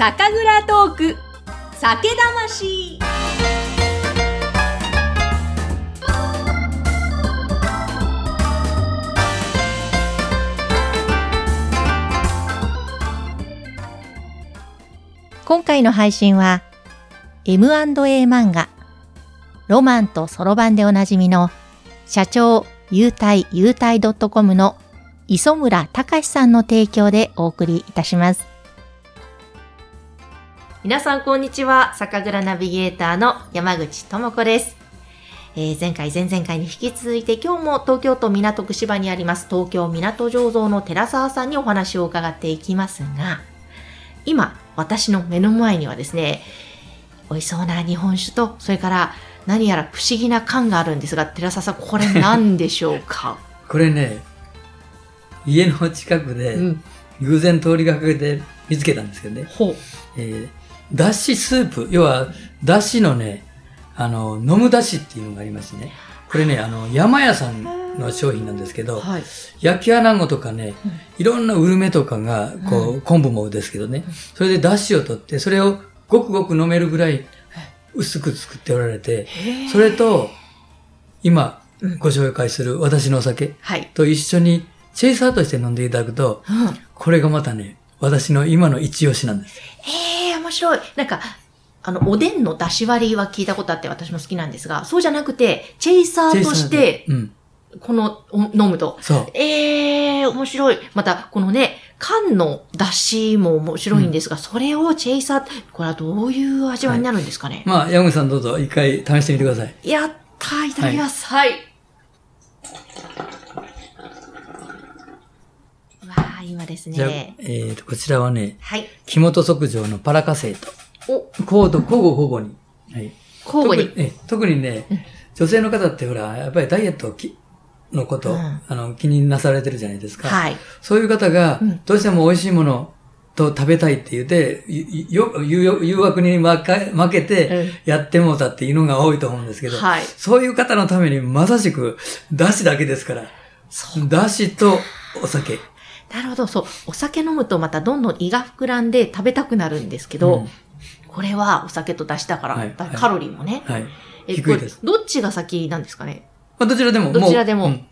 酒蔵トーク。酒魂。今回の配信は M&A 漫画。ロマンとそろばんでおなじみの社長優待優待 .com の磯村隆さんの提供でお送りいたします。皆さんこんにちは。酒蔵ナビゲーターの山口智子です。えー前回、前々回に引き続いて今日も東京都港区芝にあります東京港醸造の寺澤さんにお話を伺っていきますが、今、私の目の前にはですね、美味しそうな日本酒と、それから何やら不思議な缶があるんですが、寺澤さん、これ何でしょうか？これね、家の近くでうん。偶然通りがかけて見つけたんですけどね。ほう。えー、だしスープ、要は、だしのね、あの、飲むだしっていうのがありますね。これね、あの、山屋さんの商品なんですけど、はい。焼き穴子とかね、いろんなウルメとかが、こう、昆布もですけどね、それでだしを取って、それをごくごく飲めるぐらい薄く作っておられて、それと、今、ご紹介する私のお酒はい。と一緒にチェイサーとして飲んでいただくと、うん。これがまたね、私の今の一押しなんです。ええ面白い。なんか、あの、おでんの出し割りは聞いたことあって私も好きなんですが、そうじゃなくて、チェイサーとして、うん。この、お飲むと。そう。ええ面白い。また、このね、缶の出汁も面白いんですが、それをチェイサー、これはどういう味わいになるんですかね、まあ、山口さんどうぞ一回試してみてください。やったーいただきます。はい。わあ、今ですじゃあ、ね。えっ、と、こちらはね、はい。木本即上のパラカセイと、お、コード、交互交互に。はい。交互に。特え特にね、女性の方ってほら、やっぱりダイエットきのこと、うんあの、気になされてるじゃないですか。はい。そういう方がうん、どうしても美味しいものと食べたいって言って、ゆよ誘誘惑に負け負けてやってもうたっていうのが多いと思うんですけど、はいそういう方のためにまさしく、だしだけですから。そう。だしとお酒。なるほど、そう。お酒飲むとまたどんどん胃が膨らんで食べたくなるんですけど、うんこれはお酒と出汁だから、はいだカロリーもね。はい。え低いです。どっちが先なんですかね？まあ、どちらでも。どちらでもううん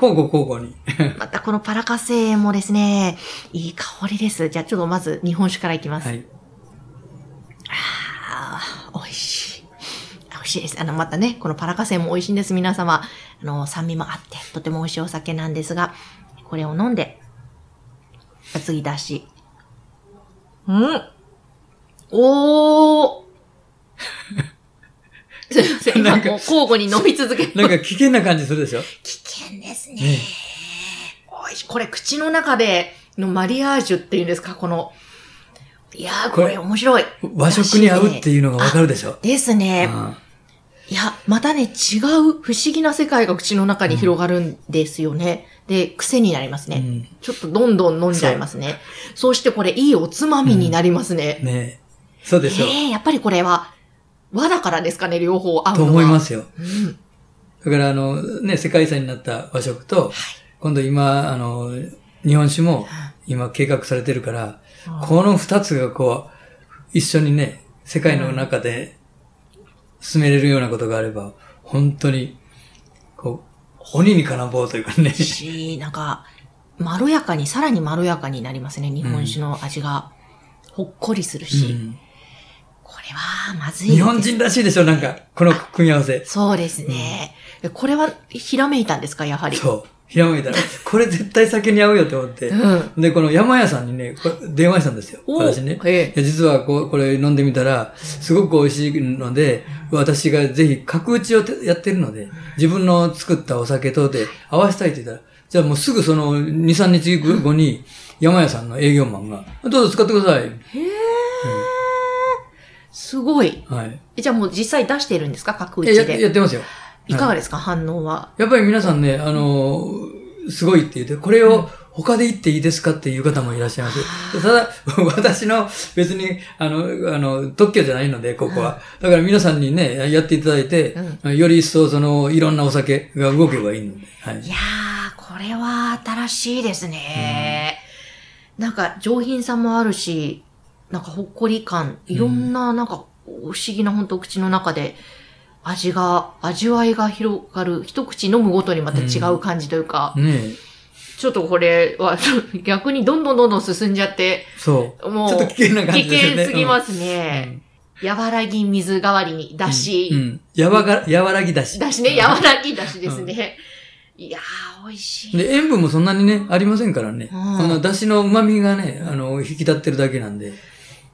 交互交互に。またこのパラカセもですね、いい香りです。じゃあちょっとまず日本酒からいきます。はい。あー美味しい。美味しいです。あの、またね、このパラカセも美味しいんです。皆様。あの、酸味もあって、とても美味しいお酒なんですが、これを飲んで、次出し。うんおー すいません。今なんかもう交互に飲み続けなんか危険な感じするでしょ？危険ですね。ね美味しい。これ口の中でのマリアージュっていうんですか、この。いやー、これ面白い。和食に合うっていうのがわかるでしょ？ですね。うんいや、またね、違う不思議な世界が口の中に広がるんですよね。で、癖になりますね、うんちょっとどんどん飲んじゃいますね。そうしてこれいいおつまみになりますね。ねそうでしょええやっぱりこれは和だからですかね、両方合うのとは。。思いますすよ。うん。だから、あの、ね、世界遺産になった和食と、今度今、あの、日本酒も今計画されてるから、この二つがこう、一緒にね、世界の中で進めれるようなことがあれば、本当に、こう、鬼に金棒というかね。し、なんか、まろやかに、さらにまろやかになりますね、日本酒の味が。ほっこりするし。うんこれは、まずいです。日本人らしいでしょ、なんか、この組み合わせ。そうですね。これは、ひらめいたんですか、やはり？そう。ひらめいたら、これ絶対酒に合うよって思って。うんで、この山屋さんにね、電話したんですよ。お私ね。ええ実はこうこれ飲んでみたら、すごく美味しいので、私がぜひ角打ちをてやってるので、自分の作ったお酒とで合わせたいって言ったら、じゃあもうすぐその2、3日後に、山屋さんの営業マンが、どうぞ使ってください。すごい。はい。えじゃあもう実際出しているんですか？角打ちで。ややってますよ。いかがですか、反応は？やっぱり皆さんね、あのーすごいって言って、これを他で言っていいですかっていう方もいらっしゃいます。ただ、私の別に、あの、あの、特許じゃないので、ここは。だから皆さんにね、やっていただいて、より一層その、いろんなお酒が動けばいいので。はいい。やー、これは新しいですね。なんか上品さもあるし、なんかほっこり感、いろんな、なんか、不思議な本当口の中で、味が、味わいが広がる、一口飲むごとにまた違う感じというか、ねちょっとこれは 逆にどんどんどんどん進んじゃって、そう。もう、ちょっと危険な感じですよね。危険すぎますうね。和らぎ水代わりに、だし、ん。うん。やわが、やわらぎだし。だしね、和らぎだしですね。いやー、美味しい。で、塩分もそんなにね、ありませんからね。うんこの出汁の旨味がね、あの、引き立ってるだけなんで。い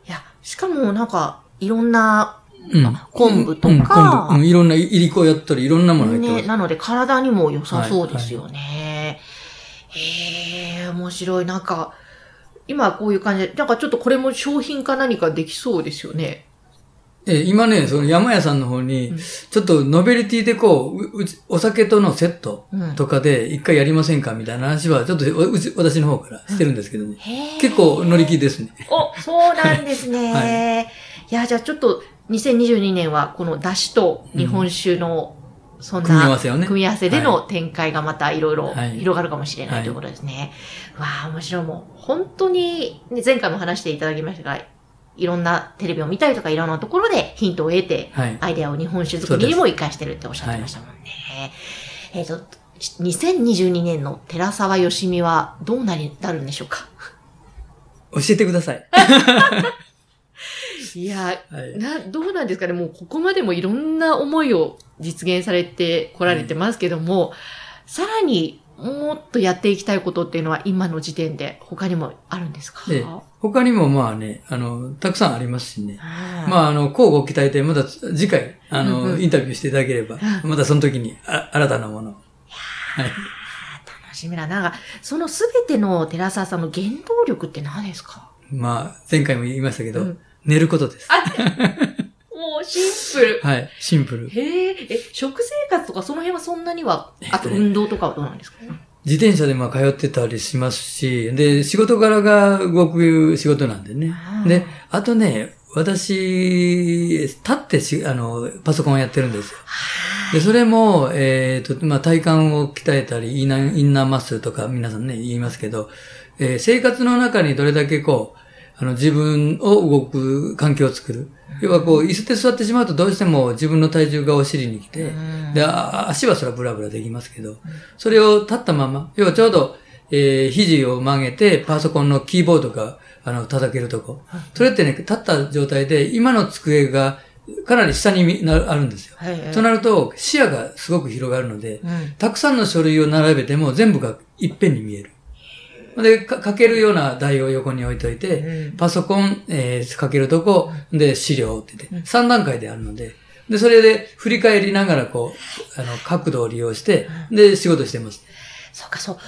や、しかもなんか、いろんな、うん。昆布とかうん。うん、いろんな、いりこやったり、いろんなもの入ってまね、す。なので体にも良さそうですよね。へえ、面白い。なんか、今こういう感じで、なんかちょっとこれも商品化何かできそうですよね。え、今ね、その山屋さんの方に、ちょっとノベルティでこう、ううちお酒とのセットうんとかで一回やりませんかみたいな話は、ちょっとおうち私の方からしてるんですけどね。へえ。結構乗り気ですね。お、そうなんですね。はいや、じゃあちょっと、2022年はこの出汁と日本酒の、そんな、組み合わせをね組み合わせでの展開がまたいろいろはい広がるかもしれない、はいということですね。わあ、面白い。もう、本当に、ね前回も話していただきましたが、いろんなテレビを見たりとかいろんなところでヒントを得て、はい。アイデアを日本酒作りにも活かしてるっておっしゃってましたもんね。えっ、と、2022年の寺沢よしみはどうなりなるんでしょうか？教えてください。いや、はい。な、どうなんですかねもうここまでもいろんな思いを実現されてこられてますけども、さらにもっとやっていきたいことっていうのは今の時点で他にもあるんですか？で、他にもまあね、あの、たくさんありますしね。あまあ、あの、交互期待で、また次回、あの、うんうんインタビューしていただければ、またその時にあ新たなものを。はい。楽しみだ。なんか、そのすべての寺澤さんの原動力って何ですか？まあ、前回も言いましたけど、うん寝ることです。あもうシンプル。はい。シンプル。へえ、え、食生活とかその辺はそんなには、あと運動とかはどうなんですか？自転車でまあ通ってたりしますし、で、仕事柄が動く仕事なんでねで、あとね、私、立ってし、あの、パソコンをやってるんですよ。で、それも、えっ、と、まあ、体幹を鍛えたり、インナー、インナーマッスルとか皆さんね、言いますけど、えー生活の中にどれだけこう、あの、自分を動く環境を作る。要はこう、椅子で座ってしまうとどうしても自分の体重がお尻に来て、うんで、あ足はそれはブラブラできますけど、それを立ったまま、要はちょうど、えー肘を曲げて、パソコンのキーボードが、あの、叩けるとこ。それってね、立った状態で、今の机がかなり下にみなあるんですよ。はいとなると、視野がすごく広がるので、うん。たくさんの書類を並べても全部がいっぺんに見える。で、か書けるような台を横に置いといて、うん。パソコン、えー書けるとこ、で、資料って言って、3段階であるので、で、それで振り返りながら、こう、あの、角度を利用して、で、仕事してます。そうか、そう。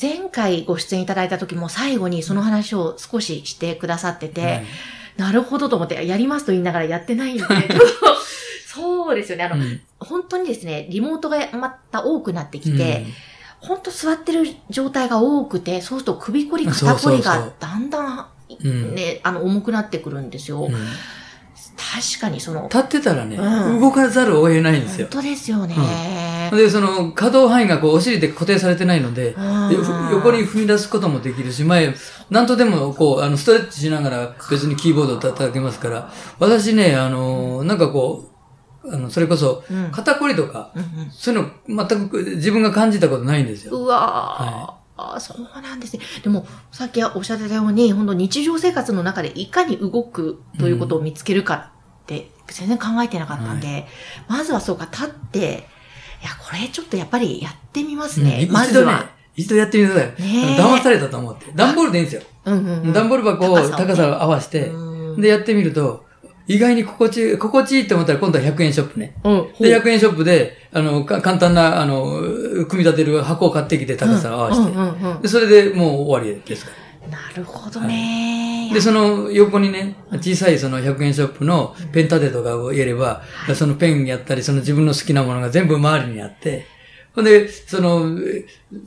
前回ご出演いただいた時も最後にその話を少ししてくださってて、はいなるほどと思って、やりますと言いながらやってないんで、そうですよね。あの、うん。本当にですね、リモートがまた多くなってきて、本当座ってる状態が多くて、そうすると首こり、肩こりがうだんだん、うんね、あの、重くなってくるんですよ。うん確かにその、立ってたらね、うん動かざるを得ないんです本よ。当ですよね。で、その、可動範囲がこう、お尻で固定されてないので、横に踏み出すこともできるし、前、なんとでも、こう、あの、ストレッチしながら別にキーボードを叩けますから、私ね、あの、なんかこう、あの、それこそうん、肩こりとか、そういうの全く自分が感じたことないんですよ。うわー。あそうなんですね。でも、さっきおっしゃってたように、本当日常生活の中でいかに動くということを見つけるかって、全然考えてなかったんで、まずはそうか、立って、いや、これちょっとやっぱりやってみますね。うん一度ねまずは。、一度やってみてください。ねえ騙されたと思って。段ボールでいいんですよ。うんうんうん。段ボール箱を高さを合わせて、うんで、やってみると、意外に心地いい、心地いいって思ったら今度は100円ショップね。うん。で、100円ショップで、あの、か簡単な、あの、組み立てる箱を買ってきて高さを合わせて。うんうんうんうんで、それでもう終わりですから。なるほどね。で、その横にね、小さいその100円ショップのペン立てとかを入れれば、そのペンやったり、その自分の好きなものが全部周りにあって、ほんで、その、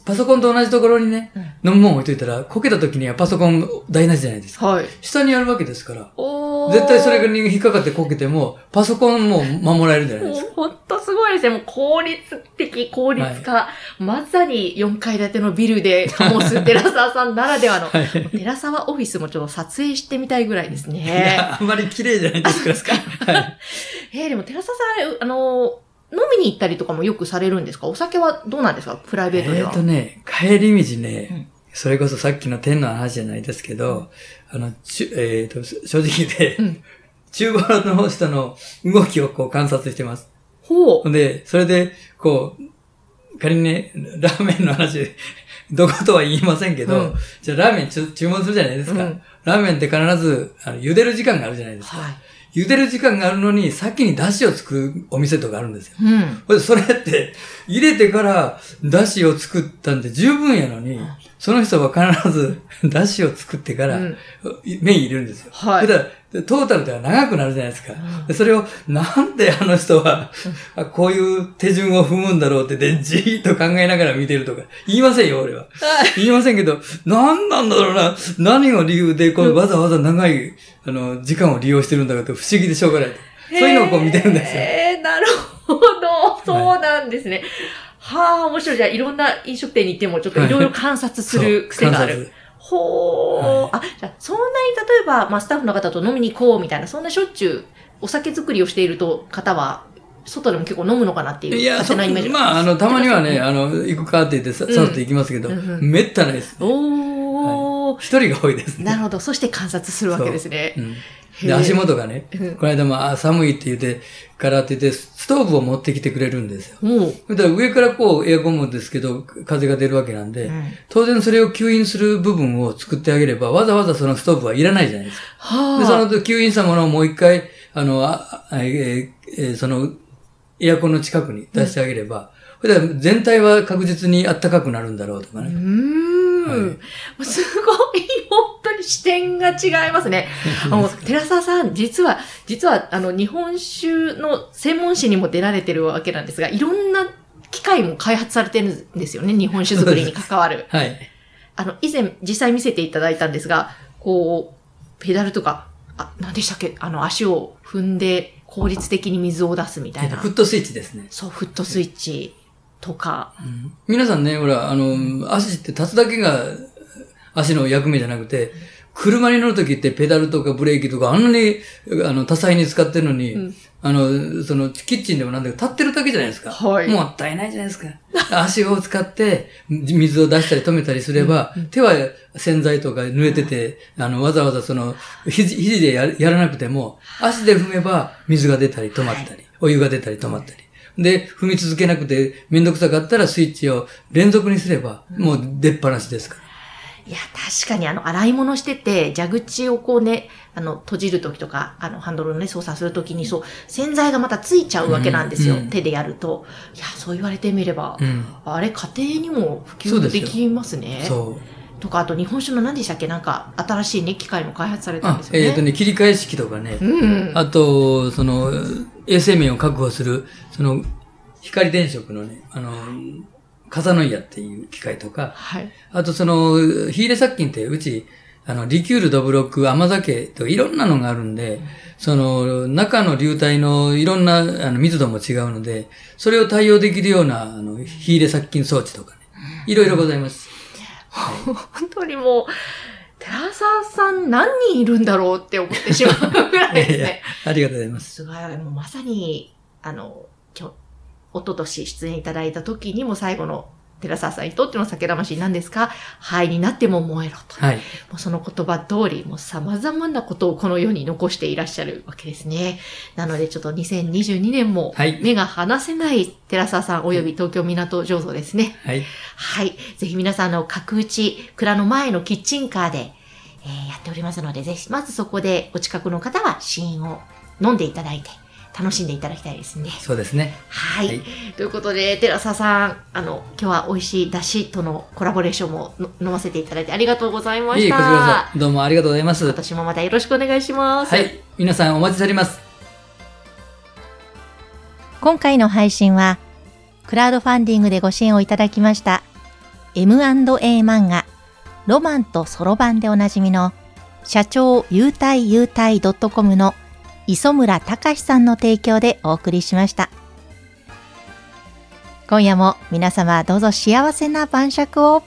パソコンと同じところにね、飲むもん置いといたら、こけた時にはパソコン台無しじゃないですか。はい。下にあるわけですから。絶対それが引っかかってこけても、パソコンも守られるじゃないですか。もう本当すごいですね。もう効率的、効率化。まさに4階建てのビルで醸す寺澤さんならではの。はい。寺澤オフィスもちょっと撮影してみたいぐらいですいね。や、あんまり綺麗じゃないですか。はい。えー、でも寺澤さん、あの、飲みに行ったりとかもよくされるんですか？お酒はどうなんですか？プライベートでえっは。とね、帰り道うんね、それこそさっきの天の話じゃないですけど、あの、ちゅえっと、正直でうん、中頃の人の動きをこう観察してます。ほうで、それで、こう、仮にね、ラーメンの話、どことは言いませんけど、うんじゃあラーメン注文するじゃないですか。うんラーメンって必ず、あの、茹でる時間があるじゃないですか。はい。茹でる時間があるのに、先に出汁を作るお店とかあるんですよ。うん。それって、入れてから出汁を作ったんで十分やのに、その人は必ず出汁を作ってから、うん麺入れるんですよ。はいだからでトータルでは長くなるじゃないですか。でそれを、なんであの人は、あこういう手順を踏むんだろうってで、じーっと考えながら見てるとか、言いませんよ、俺は。言いませんけど、なんなんだろうな、何が理由で、こう、わざわざ長い、あの、時間を利用してるんだかって不思議でしょうがない。そういうのをこう見てるんですよ。えー、なるほど。そうなんですね。はあ、面白い。じゃあ、いろんな飲食店に行っても、ちょっといろいろ観察する癖がある。そう観察ほー。あ、じゃあ、そんなに例えば、まあ、スタッフの方と飲みに行こうみたいな、そんなしょっちゅう、お酒作りをしていると、方は、外でも結構飲むのかなっていう、いや、勝そ手なイメージがまあ、あの、たまにはね、あの、行くかって言ってさ、うんさっと行きますけど、めったないです。おー。一人が多いですね。なるほど。そして観察するわけですね。うんで、足元がねうん、この間も、あ、寒いって言って、からって言って、ストーブを持ってきてくれるんですよ。もう。だから上からこう、エアコンもですけど、風が出るわけなんで、うん当然それを吸引する部分を作ってあげれば、わざわざそのストーブはいらないじゃないですか。はあ。で、その吸引したものをもう一回、あの、ああえーえーその、エアコンの近くに出してあげれば、それで全体は確実に暖かくなるんだろうとかうね。ーん。はいすごい、本当に視点が違いますね。あの、寺澤さん、実は、実は、あの、日本酒の専門誌にも出られてるわけなんですが、いろんな機械も開発されてるんですよね。日本酒作りに関わる。はい。あの、以前実際見せていただいたんですが、こう、ペダルとか、あ、何でしたっけあの、足を踏んで効率的に水を出すみたいなフ。ットスイッチですね。そう、フットスイッチとか。皆さんね、ほら、あの、足って立つだけが足の役目じゃなくて、車に乗るときってペダルとかブレーキとかあんなに、あの、多彩に使ってるのに、うんあの、その、キッチンでもなんだけど、立ってるだけじゃないですか。はいもったいないじゃないですか。足を使って、水を出したり止めたりすれば、手は洗剤とか濡れてて、あの、わざわざその、肘肘でややらなくても、足で踏めば水が出たり止まったり、お湯が出たり止まったり。で、踏み続けなくてめんどくさかったらスイッチを連続にすれば、もう出っ放しですから。いや、確かにあの、洗い物してて、蛇口をこうね、あの、閉じるときとか、あの、ハンドルをね、操作するときに、そう、洗剤がまたついちゃうわけなんですよ。うんうん手でやると。いや、そう言われてみれば、うん。あれ、家庭にも普及ですきますね。そう。とか、あと日本酒の何でしたっけ？なんか、新しいね、機械も開発されたんあです、よね。えっ、とね、切り替え式とかね、うん。あと、その、衛生面を確保する、その、光電飾のね、あの、カサノイヤっていう機械とか、はい。あとその、火入れ殺菌って、うち、あの、リキュール、ドブロック、甘酒とかいろんなのがあるんで、その、中の流体のいろんなあの密度も違うので、それを対応できるような、あの、火入れ殺菌装置とかね、いろいろございます。本当にもう、寺澤さん何人いるんだろうって思ってしまうぐらいです いやいやね。ありがとうございます。すごい、もうまさに、あの、今日、一昨年出演いただいた時にも最後の寺澤さんにとっての酒魂なんですか？灰になっても燃えろと。はい。もうその言葉通り、もう様々なことをこの世に残していらっしゃるわけですね。なのでちょっと2022年もはい目が離せない寺澤さん及び東京港醸造ですね。はい。はい。ぜひ皆さんあの角打ち蔵の前のキッチンカーで、えーやっておりますので、ぜひまずそこでお近くの方は試飲を飲んでいただいて、楽しんでいただきたいですね。そうですね。はい。はいということで、寺澤さん、あの、今日は美味しい出汁とのコラボレーションもの飲ませていただいてありがとうございました。こちらこそ、どうもありがとうございます。今年もまたよろしくお願いします。はい。皆さんお待ちしております。今回の配信はクラウドファンディングでご支援をいただきました M&A 漫画ロマンとそろばんでおなじみの社長優待優待 .com の磯村隆さんの提供でお送りしました。今夜も皆様どうぞ幸せな晩酌を。